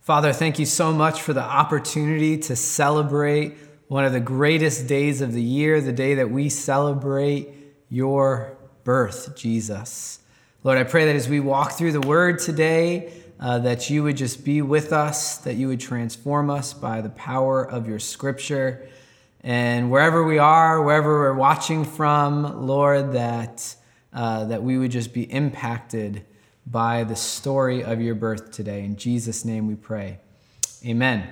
Father, thank you so much for the opportunity to celebrate one of the greatest days of the year, the day that we celebrate your birth, Jesus. Lord, I pray that as we walk through the word today, uh, that you would just be with us, that you would transform us by the power of your scripture. And wherever we are, wherever we're watching from, Lord, that, uh, that we would just be impacted by the story of your birth today. In Jesus' name we pray. Amen.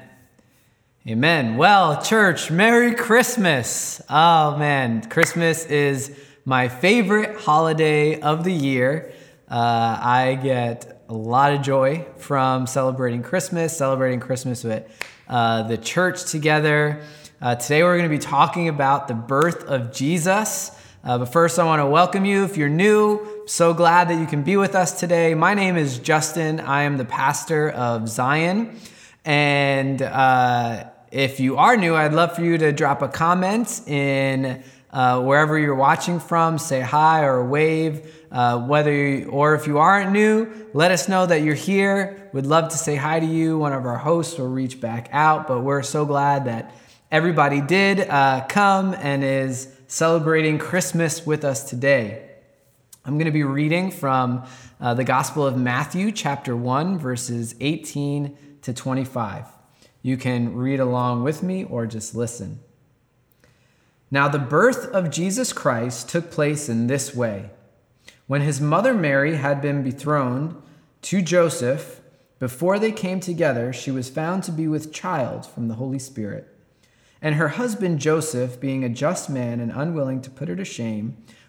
Amen. Well, church, Merry Christmas. Oh, man. Christmas is my favorite holiday of the year. Uh, I get a lot of joy from celebrating Christmas, celebrating Christmas with uh, the church together. Uh, today, we're going to be talking about the birth of Jesus. Uh, but first, I want to welcome you. If you're new, so glad that you can be with us today. My name is Justin. I am the pastor of Zion. And uh, if you are new, I'd love for you to drop a comment in uh, wherever you're watching from. Say hi or wave. Uh, whether you, or if you aren't new, let us know that you're here. We'd love to say hi to you. One of our hosts will reach back out. But we're so glad that everybody did uh, come and is celebrating Christmas with us today. I'm going to be reading from uh, the Gospel of Matthew, chapter 1, verses 18 to 25. You can read along with me or just listen. Now, the birth of Jesus Christ took place in this way. When his mother Mary had been betrothed to Joseph, before they came together, she was found to be with child from the Holy Spirit. And her husband Joseph, being a just man and unwilling to put her to shame,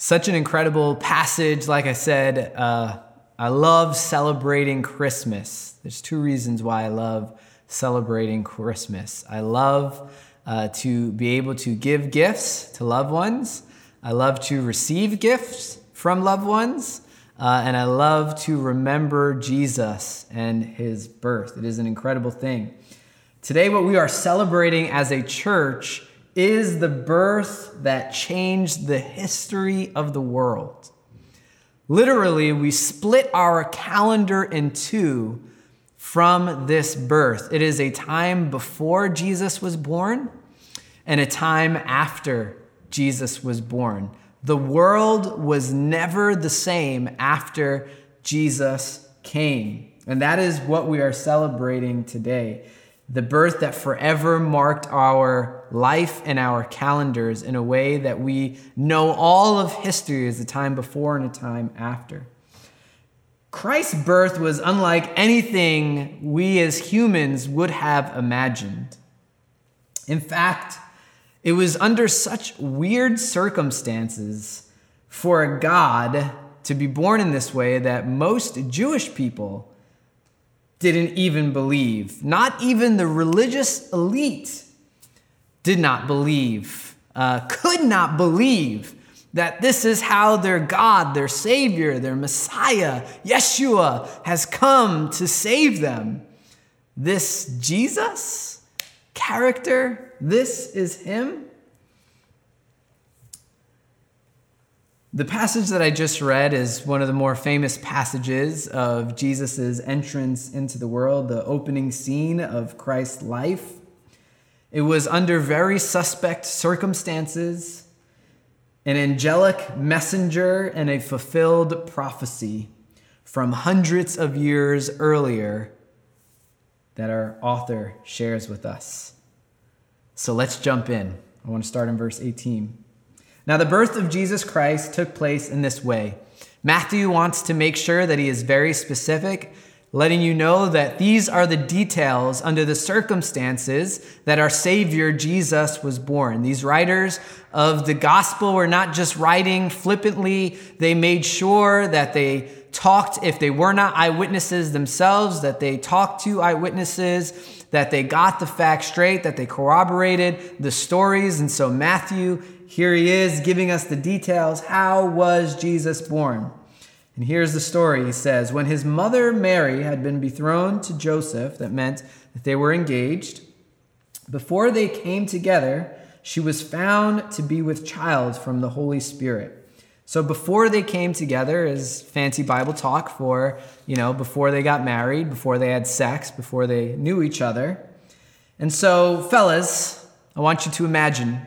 Such an incredible passage. Like I said, uh, I love celebrating Christmas. There's two reasons why I love celebrating Christmas. I love uh, to be able to give gifts to loved ones, I love to receive gifts from loved ones. Uh, and I love to remember Jesus and his birth. It is an incredible thing. Today, what we are celebrating as a church is the birth that changed the history of the world. Literally, we split our calendar in two from this birth. It is a time before Jesus was born and a time after Jesus was born. The world was never the same after Jesus came. And that is what we are celebrating today the birth that forever marked our life and our calendars in a way that we know all of history as a time before and a time after. Christ's birth was unlike anything we as humans would have imagined. In fact, it was under such weird circumstances for a God to be born in this way that most Jewish people didn't even believe. Not even the religious elite did not believe, uh, could not believe that this is how their God, their Savior, their Messiah, Yeshua, has come to save them. This Jesus character, this is Him. The passage that I just read is one of the more famous passages of Jesus' entrance into the world, the opening scene of Christ's life. It was under very suspect circumstances, an angelic messenger, and a fulfilled prophecy from hundreds of years earlier that our author shares with us. So let's jump in, I want to start in verse 18. Now, the birth of Jesus Christ took place in this way. Matthew wants to make sure that he is very specific, letting you know that these are the details under the circumstances that our Savior Jesus was born. These writers of the gospel were not just writing flippantly, they made sure that they talked, if they were not eyewitnesses themselves, that they talked to eyewitnesses, that they got the facts straight, that they corroborated the stories. And so, Matthew, here he is giving us the details. How was Jesus born? And here's the story. He says, When his mother Mary had been betrothed to Joseph, that meant that they were engaged, before they came together, she was found to be with child from the Holy Spirit. So before they came together is fancy Bible talk for, you know, before they got married, before they had sex, before they knew each other. And so, fellas, I want you to imagine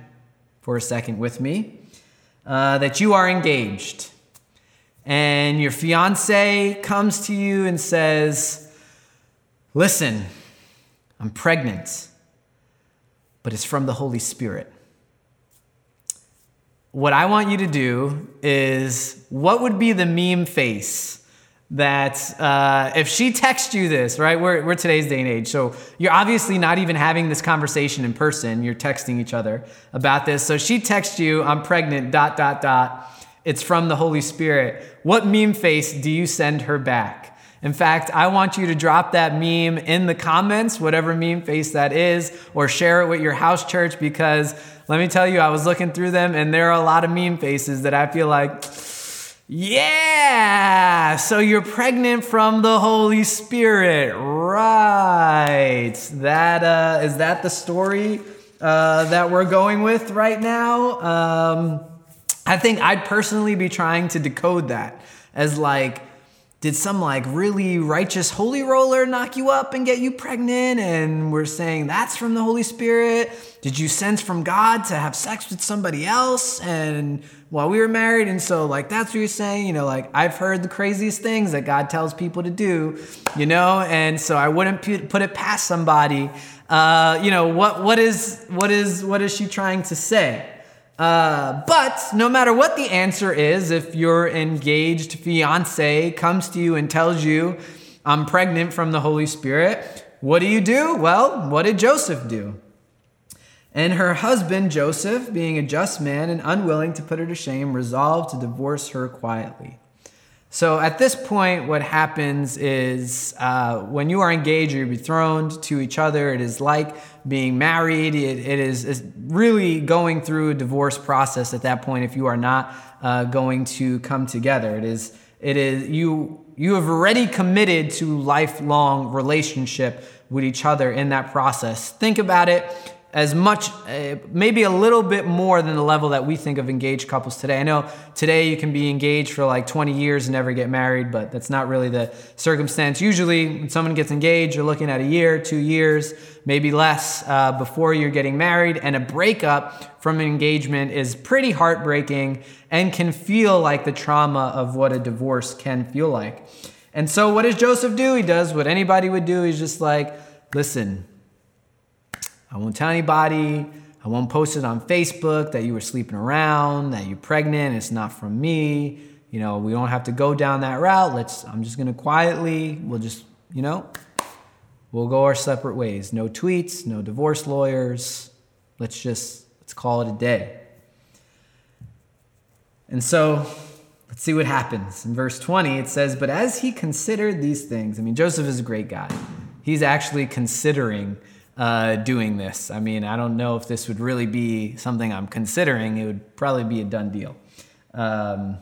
for a second with me uh, that you are engaged and your fiance comes to you and says, Listen, I'm pregnant, but it's from the Holy Spirit what I want you to do is what would be the meme face that uh, if she texts you this, right? We're, we're today's day and age. So you're obviously not even having this conversation in person. You're texting each other about this. So she texts you, I'm pregnant, dot, dot, dot. It's from the Holy Spirit. What meme face do you send her back? In fact, I want you to drop that meme in the comments, whatever meme face that is, or share it with your house church because let me tell you, I was looking through them and there are a lot of meme faces that I feel like, yeah, so you're pregnant from the Holy Spirit, right? That uh, is that the story uh, that we're going with right now? Um, I think I'd personally be trying to decode that as like did some like really righteous holy roller knock you up and get you pregnant? And we're saying that's from the Holy Spirit. Did you sense from God to have sex with somebody else? And while we were married, and so like that's what you're saying, you know, like I've heard the craziest things that God tells people to do, you know, and so I wouldn't put it past somebody. Uh, you know, what what is what is what is she trying to say? Uh, but no matter what the answer is, if your engaged fiance comes to you and tells you, I'm pregnant from the Holy Spirit, what do you do? Well, what did Joseph do? And her husband, Joseph, being a just man and unwilling to put her to shame, resolved to divorce her quietly. So at this point, what happens is uh, when you are engaged, you're betrothed to each other. It is like being married. it, it is, really going through a divorce process at that point if you are not uh, going to come together. It is, it is you, you have already committed to lifelong relationship with each other in that process. Think about it as much, uh, maybe a little bit more than the level that we think of engaged couples today. I know today you can be engaged for like 20 years and never get married, but that's not really the circumstance. Usually, when someone gets engaged, you're looking at a year, two years, maybe less uh, before you're getting married. And a breakup from an engagement is pretty heartbreaking and can feel like the trauma of what a divorce can feel like. And so, what does Joseph do? He does what anybody would do. He's just like, listen, I won't tell anybody. I won't post it on Facebook that you were sleeping around, that you're pregnant. It's not from me. You know, we don't have to go down that route. Let's, I'm just to quietly, we'll just, you know, we'll go our separate ways. No tweets, no divorce lawyers. Let's just, let's call it a day. And so let's see what happens. In verse 20, it says, But as he considered these things, I mean, Joseph is a great guy. He's actually considering uh, doing this. I mean, I don't know if this would really be something I'm considering. It would probably be a done deal. Um,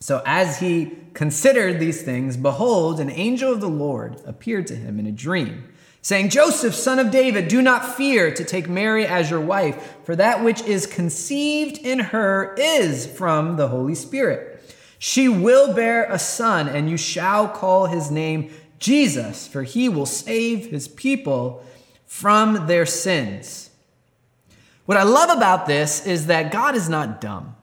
so, as he considered these things, behold, an angel of the Lord appeared to him in a dream, saying, Joseph, son of David, do not fear to take Mary as your wife, for that which is conceived in her is from the Holy Spirit. She will bear a son, and you shall call his name Jesus, for he will save his people from their sins. What I love about this is that God is not dumb,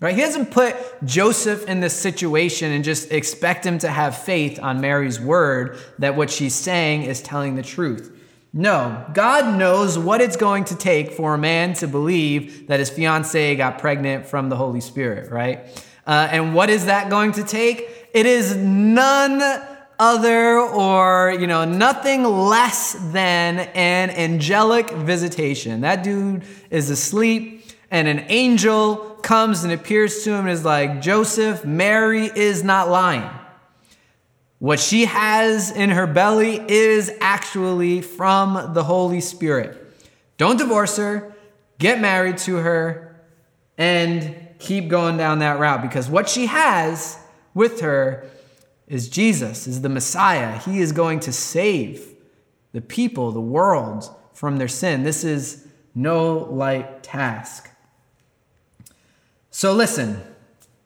right? He doesn't put Joseph in this situation and just expect him to have faith on Mary's word that what she's saying is telling the truth. No, God knows what it's going to take for a man to believe that his fiancee got pregnant from the Holy Spirit, right? Uh, and what is that going to take? It is none other or, you know, nothing less than an angelic visitation. That dude is asleep and an angel comes and appears to him and is like, Joseph, Mary is not lying. What she has in her belly is actually from the Holy Spirit. Don't divorce her, get married to her, and keep going down that route because what she has with her is Jesus, is the Messiah. He is going to save the people, the world from their sin. This is no light task. So listen,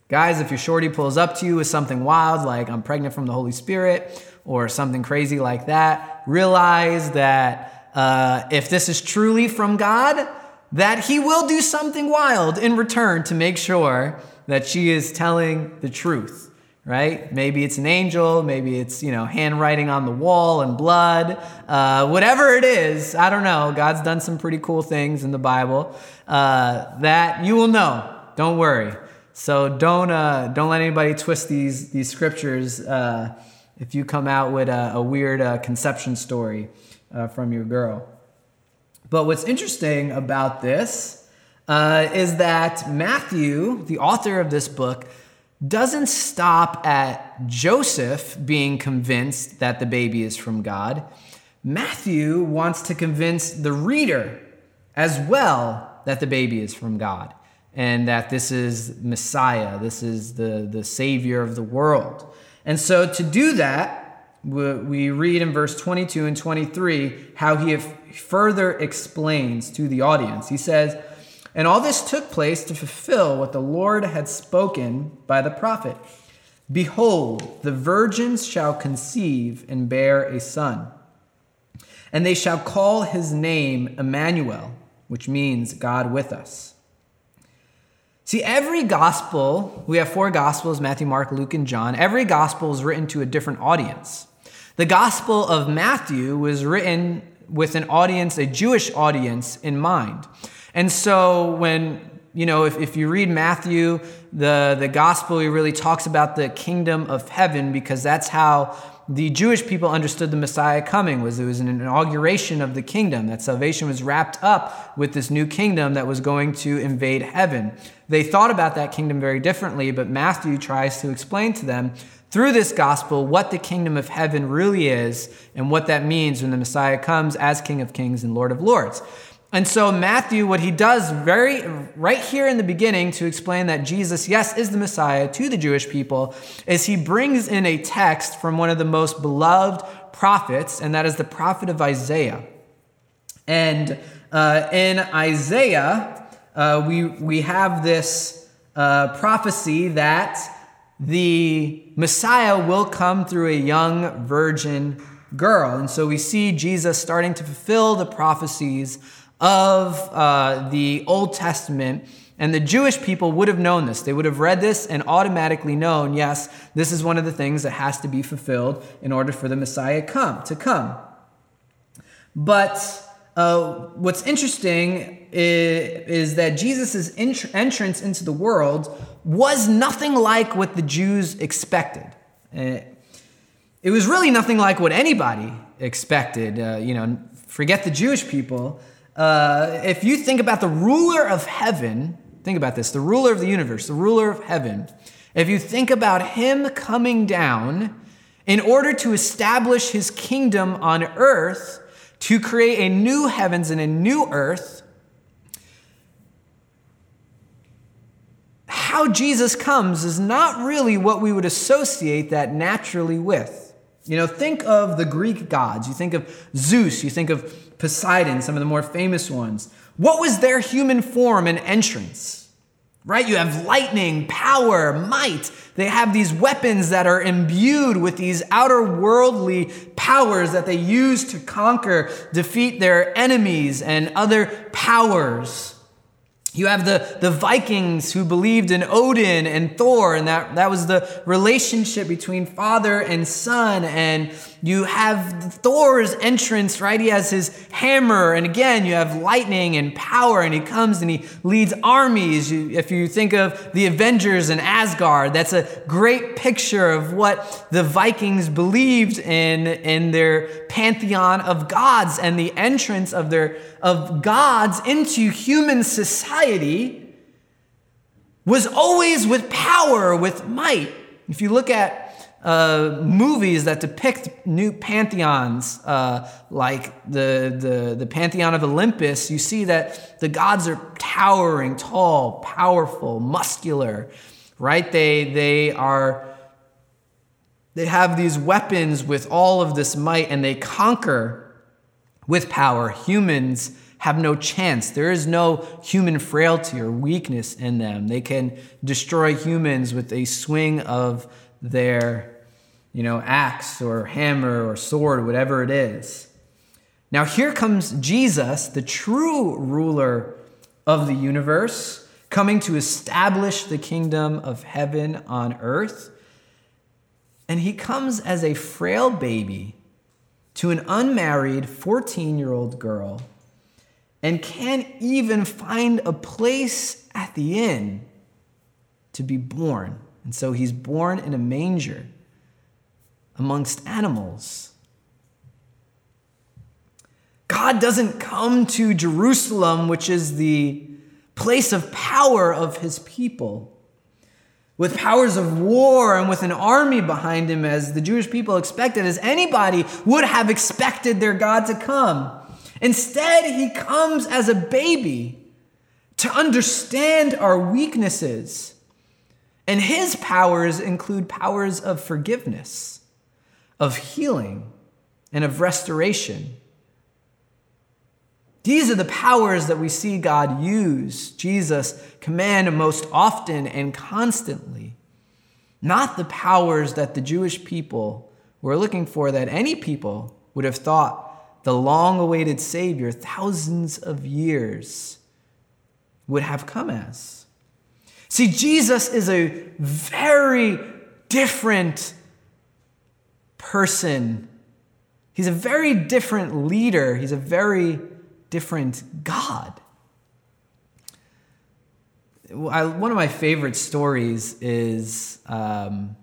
Guys, if your shorty pulls up to you with something wild, like I'm pregnant from the Holy Spirit, or something crazy like that, realize that uh, if this is truly from God, that He will do something wild in return to make sure that she is telling the truth right? Maybe it's an angel, maybe it's, you know, handwriting on the wall and blood, uh, whatever it is, I don't know. God's done some pretty cool things in the Bible uh, that you will know. Don't worry. So don't uh, don't let anybody twist these these scriptures uh, if you come out with a, a weird uh, conception story uh, from your girl. But what's interesting about this is that Matthew, the author of this book, doesn't stop at Joseph being convinced that the baby is from God. Matthew wants to convince the reader as well that the baby is from God and that this is Messiah, this is the, the Savior of the world. And so to do that, we read in verse 22 and 23 how he further explains to the audience. He says, And all this took place to fulfill what the Lord had spoken by the prophet Behold, the virgins shall conceive and bear a son, and they shall call his name Emmanuel, which means God with us. See, every gospel, we have four gospels Matthew, Mark, Luke, and John. Every gospel is written to a different audience. The gospel of Matthew was written with an audience, a Jewish audience in mind. And so when, you know, if, if you read Matthew, the, the gospel, he really talks about the kingdom of heaven because that's how the Jewish people understood the Messiah coming was it was an inauguration of the kingdom that salvation was wrapped up with this new kingdom that was going to invade heaven. They thought about that kingdom very differently, but Matthew tries to explain to them through this gospel what the kingdom of heaven really is and what that means when the Messiah comes as King of Kings and Lord of Lords. And so, Matthew, what he does very right here in the beginning to explain that Jesus, yes, is the Messiah to the Jewish people, is he brings in a text from one of the most beloved prophets, and that is the prophet of Isaiah. And uh, in Isaiah, uh, we, we have this uh, prophecy that the Messiah will come through a young virgin girl. And so we see Jesus starting to fulfill the prophecies of uh, the Old Testament. And the Jewish people would have known this. They would have read this and automatically known, yes, this is one of the things that has to be fulfilled in order for the Messiah come to come. But uh, what's interesting is, is that Jesus' entrance into the world was nothing like what the Jews expected. Uh, it was really nothing like what anybody expected. Uh, you know, forget the Jewish people. Uh, if you think about the ruler of heaven, think about this the ruler of the universe, the ruler of heaven, if you think about him coming down in order to establish his kingdom on earth, to create a new heavens and a new earth, how Jesus comes is not really what we would associate that naturally with. You know, think of the Greek gods. You think of Zeus, you think of Poseidon, some of the more famous ones. What was their human form and entrance? Right? You have lightning, power, might. They have these weapons that are imbued with these outer worldly powers that they use to conquer, defeat their enemies and other powers. You have the, the Vikings who believed in Odin and Thor, and that, that was the relationship between father and son. And you have Thor's entrance, right? He has his hammer, and again, you have lightning and power, and he comes and he leads armies. You, if you think of the Avengers and Asgard, that's a great picture of what the Vikings believed in in their pantheon of gods and the entrance of their of gods into human society was always with power, with might. If you look at uh, movies that depict new pantheons, uh, like the, the, the pantheon of Olympus, you see that the gods are towering, tall, powerful, muscular, right? They, they are, they have these weapons with all of this might and they conquer with power. Humans have no chance. There is no human frailty or weakness in them. They can destroy humans with a swing of their, you know, axe or hammer or sword, whatever it is. Now here comes Jesus, the true ruler of the universe, coming to establish the kingdom of heaven on earth. And he comes as a frail baby to an unmarried 14 year old girl and can't even find a place at the inn to be born. And so he's born in a manger amongst animals. God doesn't come to Jerusalem, which is the place of power of his people with powers of war and with an army behind him, as the Jewish people expected, as anybody would have expected their God to come. Instead, he comes as a baby to understand our weaknesses. And his powers include powers of forgiveness, of healing, and of restoration. These are the powers that we see God use, Jesus command most often and constantly. Not the powers that the Jewish people were looking for, that any people would have thought the long awaited Savior, thousands of years, would have come as. See, Jesus is a very different person. He's a very different leader. He's a very different God. I, one of my favorite stories is um,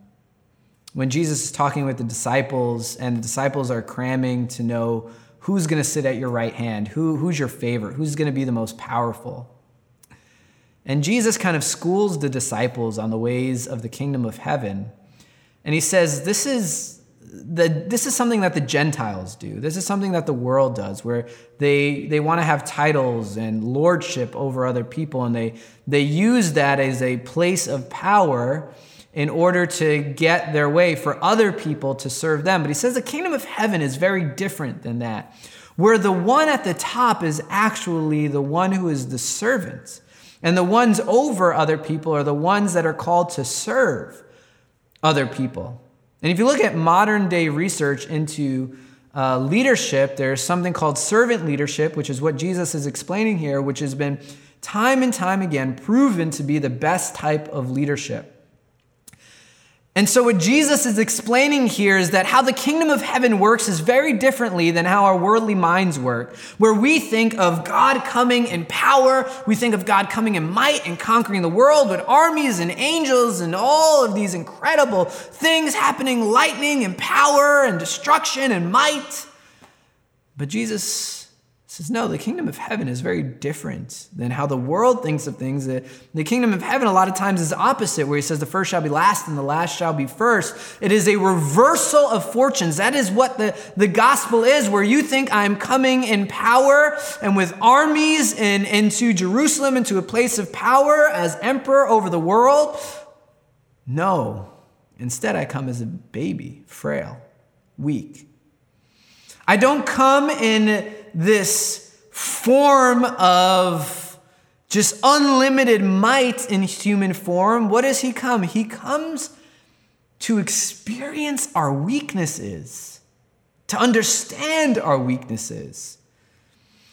when Jesus is talking with the disciples, and the disciples are cramming to know who's going to sit at your right hand, who, who's your favorite, who's going to be the most powerful. And Jesus kind of schools the disciples on the ways of the kingdom of heaven. And he says, This is the, this is something that the Gentiles do. This is something that the world does, where they, they want to have titles and lordship over other people, and they, they use that as a place of power in order to get their way for other people to serve them. But he says the kingdom of heaven is very different than that, where the one at the top is actually the one who is the servant, and the ones over other people are the ones that are called to serve other people. And if you look at modern day research into uh, leadership, there's something called servant leadership, which is what Jesus is explaining here, which has been time and time again proven to be the best type of leadership. And so, what Jesus is explaining here is that how the kingdom of heaven works is very differently than how our worldly minds work, where we think of God coming in power, we think of God coming in might and conquering the world with armies and angels and all of these incredible things happening lightning and power and destruction and might. But Jesus says, no, the kingdom of heaven is very different than how the world thinks of things. The, the kingdom of heaven, a lot of times, is opposite, where he says, the first shall be last and the last shall be first. It is a reversal of fortunes. That is what the, the gospel is, where you think I'm coming in power and with armies and into Jerusalem, into a place of power as emperor over the world. No, instead, I come as a baby, frail, weak. I don't come in this form of just unlimited might in human form, what does he come? He comes to experience our weaknesses, to understand our weaknesses.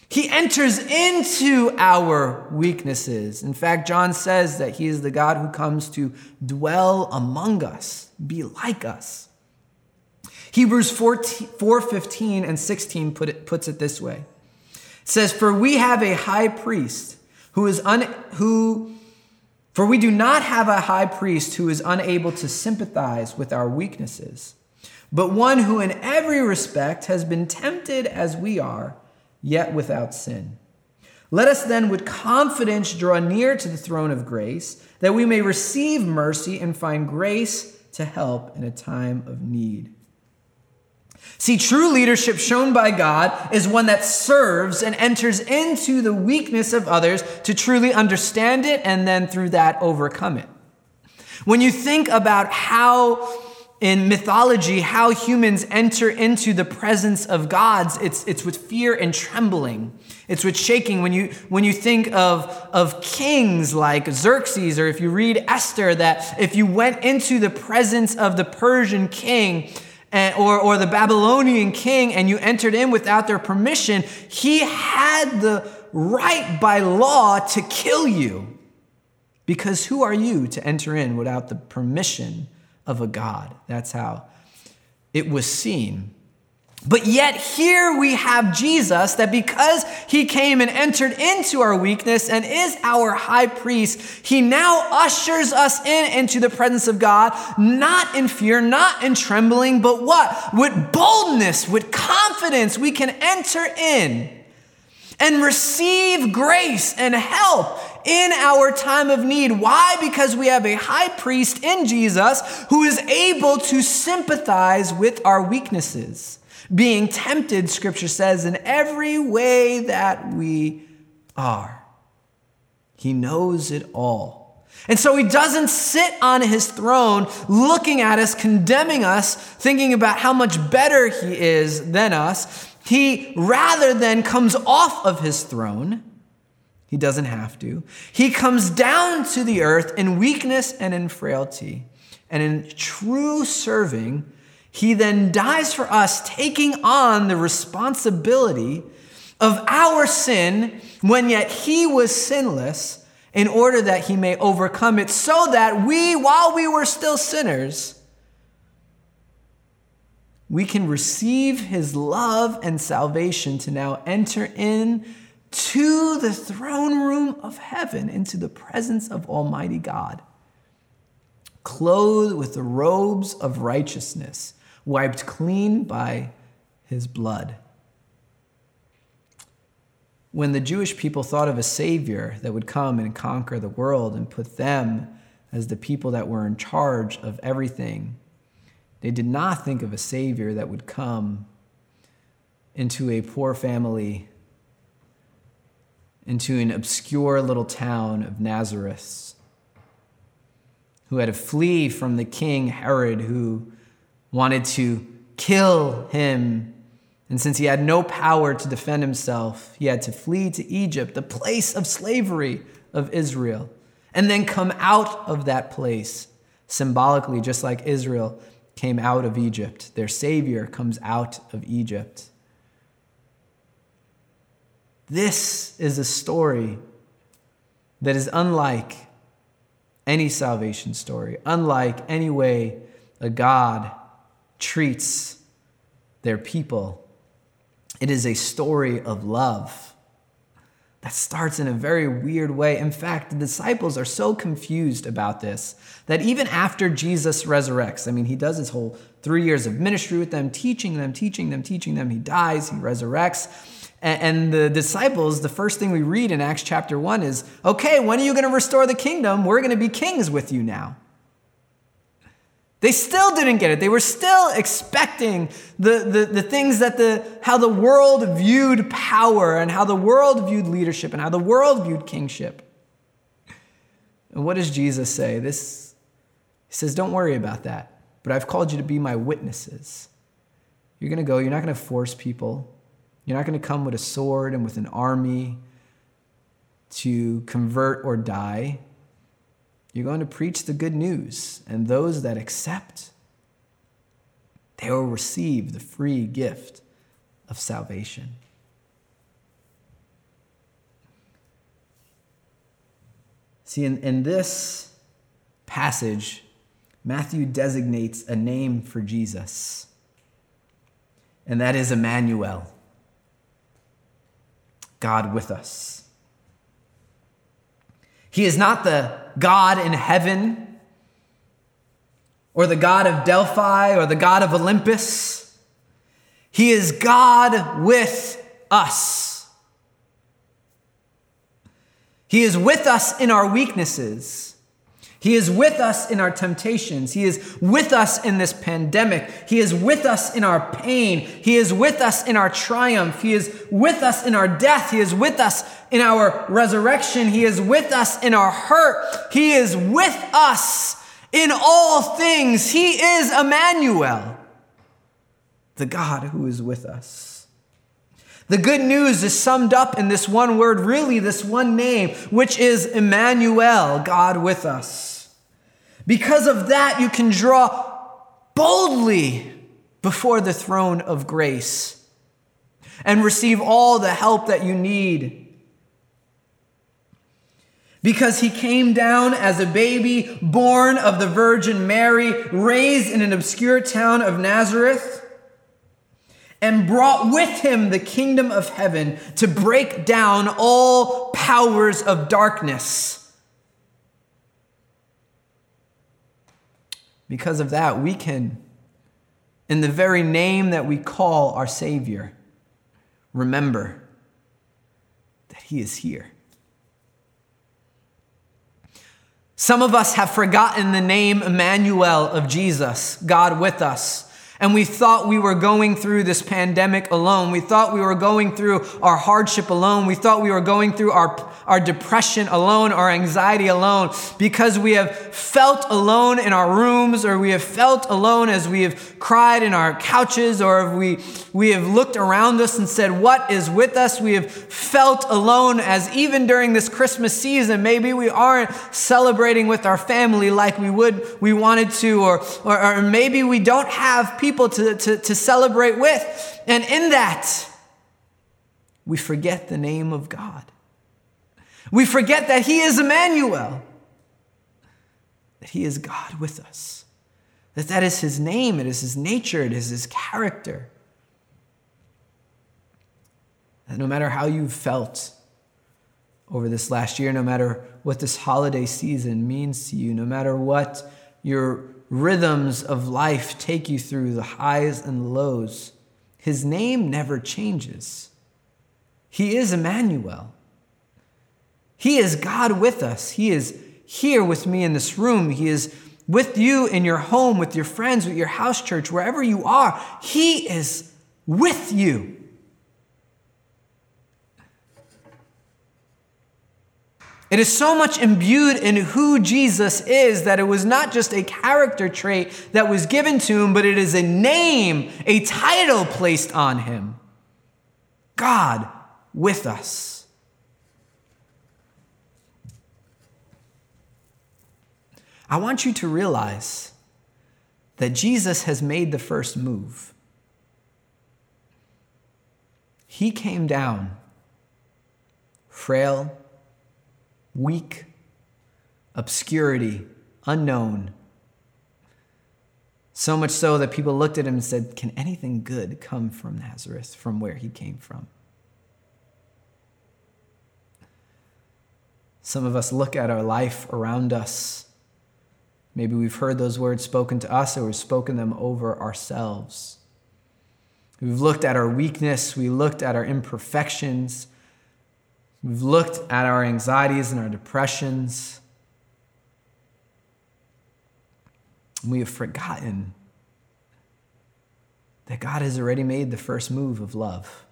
He enters into our weaknesses. In fact, John says that he is the God who comes to dwell among us, be like us. Hebrews 4, 15 and 16 put it, puts it this way. It says, For we have a high priest who is un, who for we do not have a high priest who is unable to sympathize with our weaknesses, but one who in every respect has been tempted as we are yet without sin. Let us then with confidence draw near to the throne of grace, that we may receive mercy and find grace to help in a time of need. See, true leadership shown by God is one that serves and enters into the weakness of others to truly understand it and then through that overcome it. When you think about how in mythology, how humans enter into the presence of gods, it's, it's with fear and trembling. It's with shaking. When you, when you think of, of kings like Xerxes, or if you read Esther, that if you went into the presence of the Persian king, and, or, or the Babylonian king and you entered in without their permission, he had the right by law to kill you. Because who are you to enter in without the permission of a God. That's how it was seen. But yet, here we have Jesus that because he came and entered into our weakness and is our high priest, he now ushers us in into the presence of God, not in fear, not in trembling, but what? With boldness, with confidence, we can enter in and receive grace and help in our time of need. Why? Because we have a high priest in Jesus who is able to sympathize with our weaknesses, being tempted, scripture says, in every way that we are. He knows it all. And so he doesn't sit on his throne looking at us, condemning us, thinking about how much better he is than us. He rather than comes off of his throne. He doesn't have to. He comes down to the earth in weakness and in frailty. And in true serving, he then dies for us, taking on the responsibility of our sin when yet he was sinless, in order that he may overcome it, so that we, while we were still sinners, we can receive his love and salvation to now enter in to the throne room of heaven into the presence of almighty God clothed with the robes of righteousness wiped clean by his blood. When the Jewish people thought of a savior that would come and conquer the world and put them as the people that were in charge of everything they did not think of a Savior that would come into a poor family, into an obscure little town of Nazareth, who had to flee from the king Herod, who wanted to kill him. And since he had no power to defend himself, he had to flee to Egypt, the place of slavery of Israel, and then come out of that place symbolically, just like Israel came out of Egypt. Their Savior comes out of Egypt. This is a story that is unlike any salvation story, unlike any way a God treats their people. It is a story of love that starts in a very weird way. In fact, the disciples are so confused about this that even after Jesus resurrects, I mean, he does his whole three years of ministry with them, teaching them, teaching them, teaching them. He dies, he resurrects. And the disciples, the first thing we read in Acts chapter 1 is okay, when are you going to restore the kingdom? We're going to be kings with you now. They still didn't get it. They were still expecting the, the, the things that the, how the world viewed power and how the world viewed leadership and how the world viewed kingship. And what does Jesus say? This, he says, Don't worry about that, but I've called you to be my witnesses. You're going to go, you're not going to force people, you're not going to come with a sword and with an army to convert or die. You're going to preach the good news, and those that accept, they will receive the free gift of salvation. See, in, in this passage, Matthew designates a name for Jesus, and that is Emmanuel, God with us. He is not the God in heaven or the God of Delphi or the God of Olympus. He is God with us. He is with us in our weaknesses. He is with us in our temptations. He is with us in this pandemic. He is with us in our pain. He is with us in our triumph. He is with us in our death. He is with us in our resurrection. He is with us in our hurt. He is with us in all things. He is Emmanuel, the God who is with us. The good news is summed up in this one word, really, this one name, which is Emmanuel, God with us. Because of that, you can draw boldly before the throne of grace and receive all the help that you need. Because he came down as a baby, born of the Virgin Mary, raised in an obscure town of Nazareth and brought with him the kingdom of heaven to break down all powers of darkness. Because of that, we can, in the very name that we call our Savior, remember that He is here. Some of us have forgotten the name Emmanuel of Jesus, God with us. And we thought we were going through this pandemic alone. We thought we were going through our hardship alone. We thought we were going through our, our depression alone, our anxiety alone, because we have felt alone in our rooms, or we have felt alone as we have cried in our couches, or we, we have looked around us and said, What is with us? We have felt alone as even during this Christmas season, maybe we aren't celebrating with our family like we would, we wanted to, or, or, or maybe we don't have people people to, to, to celebrate with. And in that, we forget the name of God. We forget that He is Emmanuel, that He is God with us, that that is His name, it is His nature, it is His character. That no matter how you've felt over this last year, no matter what this holiday season means to you, no matter what your rhythms of life take you through the highs and lows. His name never changes. He is Emmanuel. He is God with us. He is here with me in this room. He is with you in your home, with your friends, with your house church, wherever you are. He is with you. It is so much imbued in who Jesus is that it was not just a character trait that was given to him, but it is a name, a title placed on him God with us. I want you to realize that Jesus has made the first move. He came down, frail weak, obscurity, unknown. So much so that people looked at him and said, Can anything good come from Nazareth, from where he came from? Some of us look at our life around us. Maybe we've heard those words spoken to us or we've spoken them over ourselves. We've looked at our weakness, we looked at our imperfections, We've looked at our anxieties and our depressions. We have forgotten that God has already made the first move of love.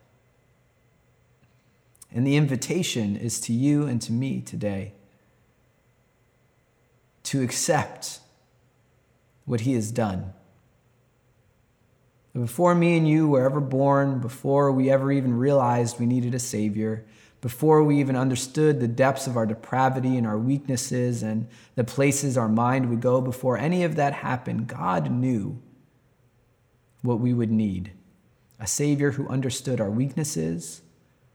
And the invitation is to you and to me today to accept what He has done. Before me and you were ever born, before we ever even realized we needed a Savior, before we even understood the depths of our depravity and our weaknesses and the places our mind would go, before any of that happened, God knew what we would need a Savior who understood our weaknesses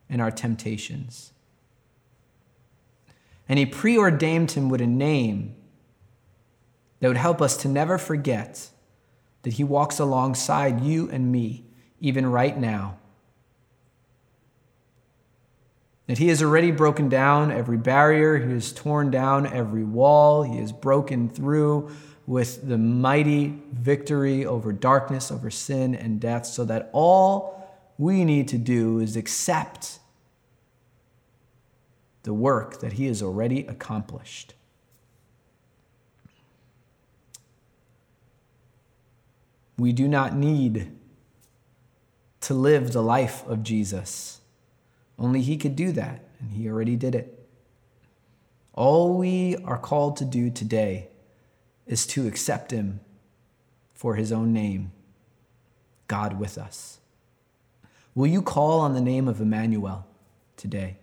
and our temptations. And He preordained him with a name that would help us to never forget that He walks alongside you and me, even right now. That He has already broken down every barrier, He has torn down every wall, He has broken through with the mighty victory over darkness, over sin and death, so that all we need to do is accept the work that He has already accomplished. We do not need to live the life of Jesus. Only He could do that, and He already did it. All we are called to do today is to accept Him for His own name, God with us. Will you call on the name of Emmanuel today?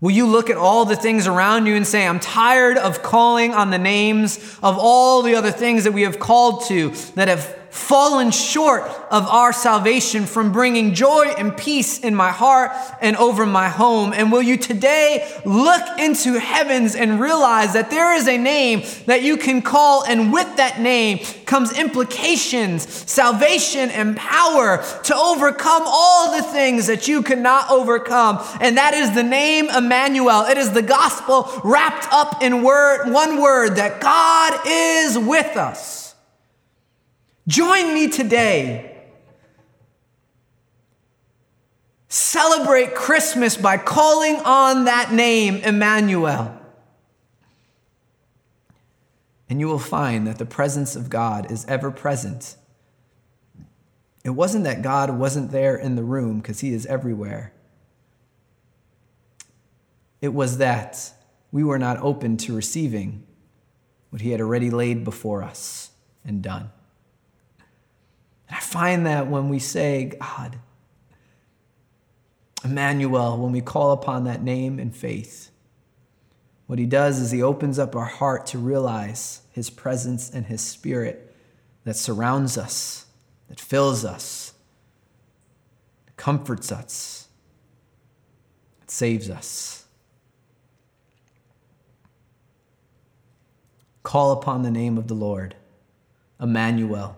Will you look at all the things around you and say, I'm tired of calling on the names of all the other things that we have called to that have fallen short of our salvation from bringing joy and peace in my heart and over my home? And will you today look into heavens and realize that there is a name that you can call, and with that name comes implications, salvation, and power to overcome all the things that you cannot overcome? And that is the name Emmanuel. It is the gospel wrapped up in word, one word that God is with us. Join me today. Celebrate Christmas by calling on that name, Emmanuel. And you will find that the presence of God is ever present. It wasn't that God wasn't there in the room because he is everywhere. It was that we were not open to receiving what he had already laid before us and done. I find that when we say, God, Emmanuel, when we call upon that name in faith, what he does is he opens up our heart to realize his presence and his spirit that surrounds us, that fills us, comforts us, that saves us. Call upon the name of the Lord, Emmanuel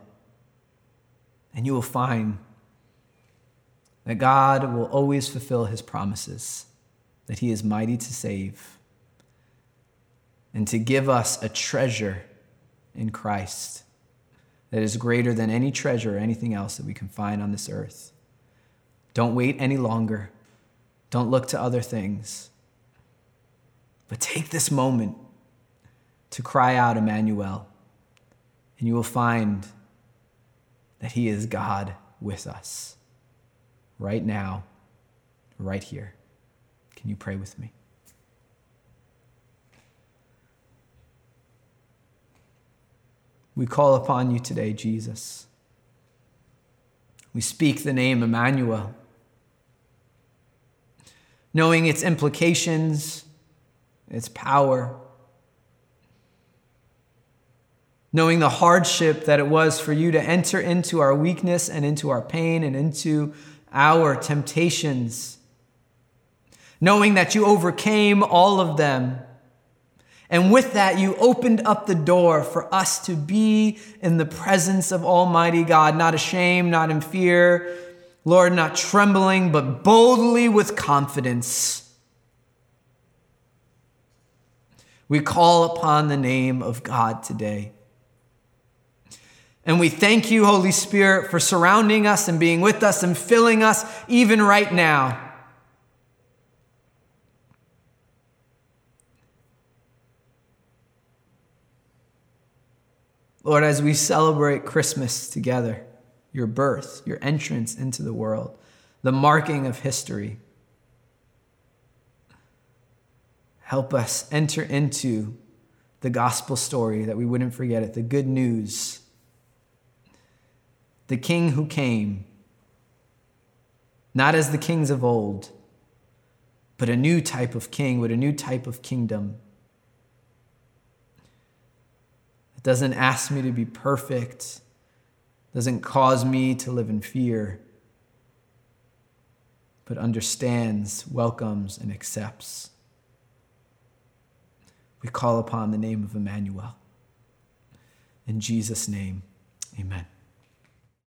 and you will find that God will always fulfill his promises, that he is mighty to save, and to give us a treasure in Christ that is greater than any treasure or anything else that we can find on this earth. Don't wait any longer. Don't look to other things. But take this moment to cry out, Emmanuel, and you will find that He is God with us right now, right here. Can you pray with me? We call upon you today, Jesus. We speak the name Emmanuel, knowing its implications, its power knowing the hardship that it was for you to enter into our weakness and into our pain and into our temptations, knowing that you overcame all of them. And with that, you opened up the door for us to be in the presence of Almighty God, not ashamed, not in fear, Lord, not trembling, but boldly with confidence. We call upon the name of God today. And we thank you, Holy Spirit, for surrounding us and being with us and filling us even right now. Lord, as we celebrate Christmas together, your birth, your entrance into the world, the marking of history, help us enter into the gospel story that we wouldn't forget it, the good news the king who came, not as the kings of old, but a new type of king with a new type of kingdom. It doesn't ask me to be perfect, doesn't cause me to live in fear, but understands, welcomes, and accepts. We call upon the name of Emmanuel. In Jesus' name, amen.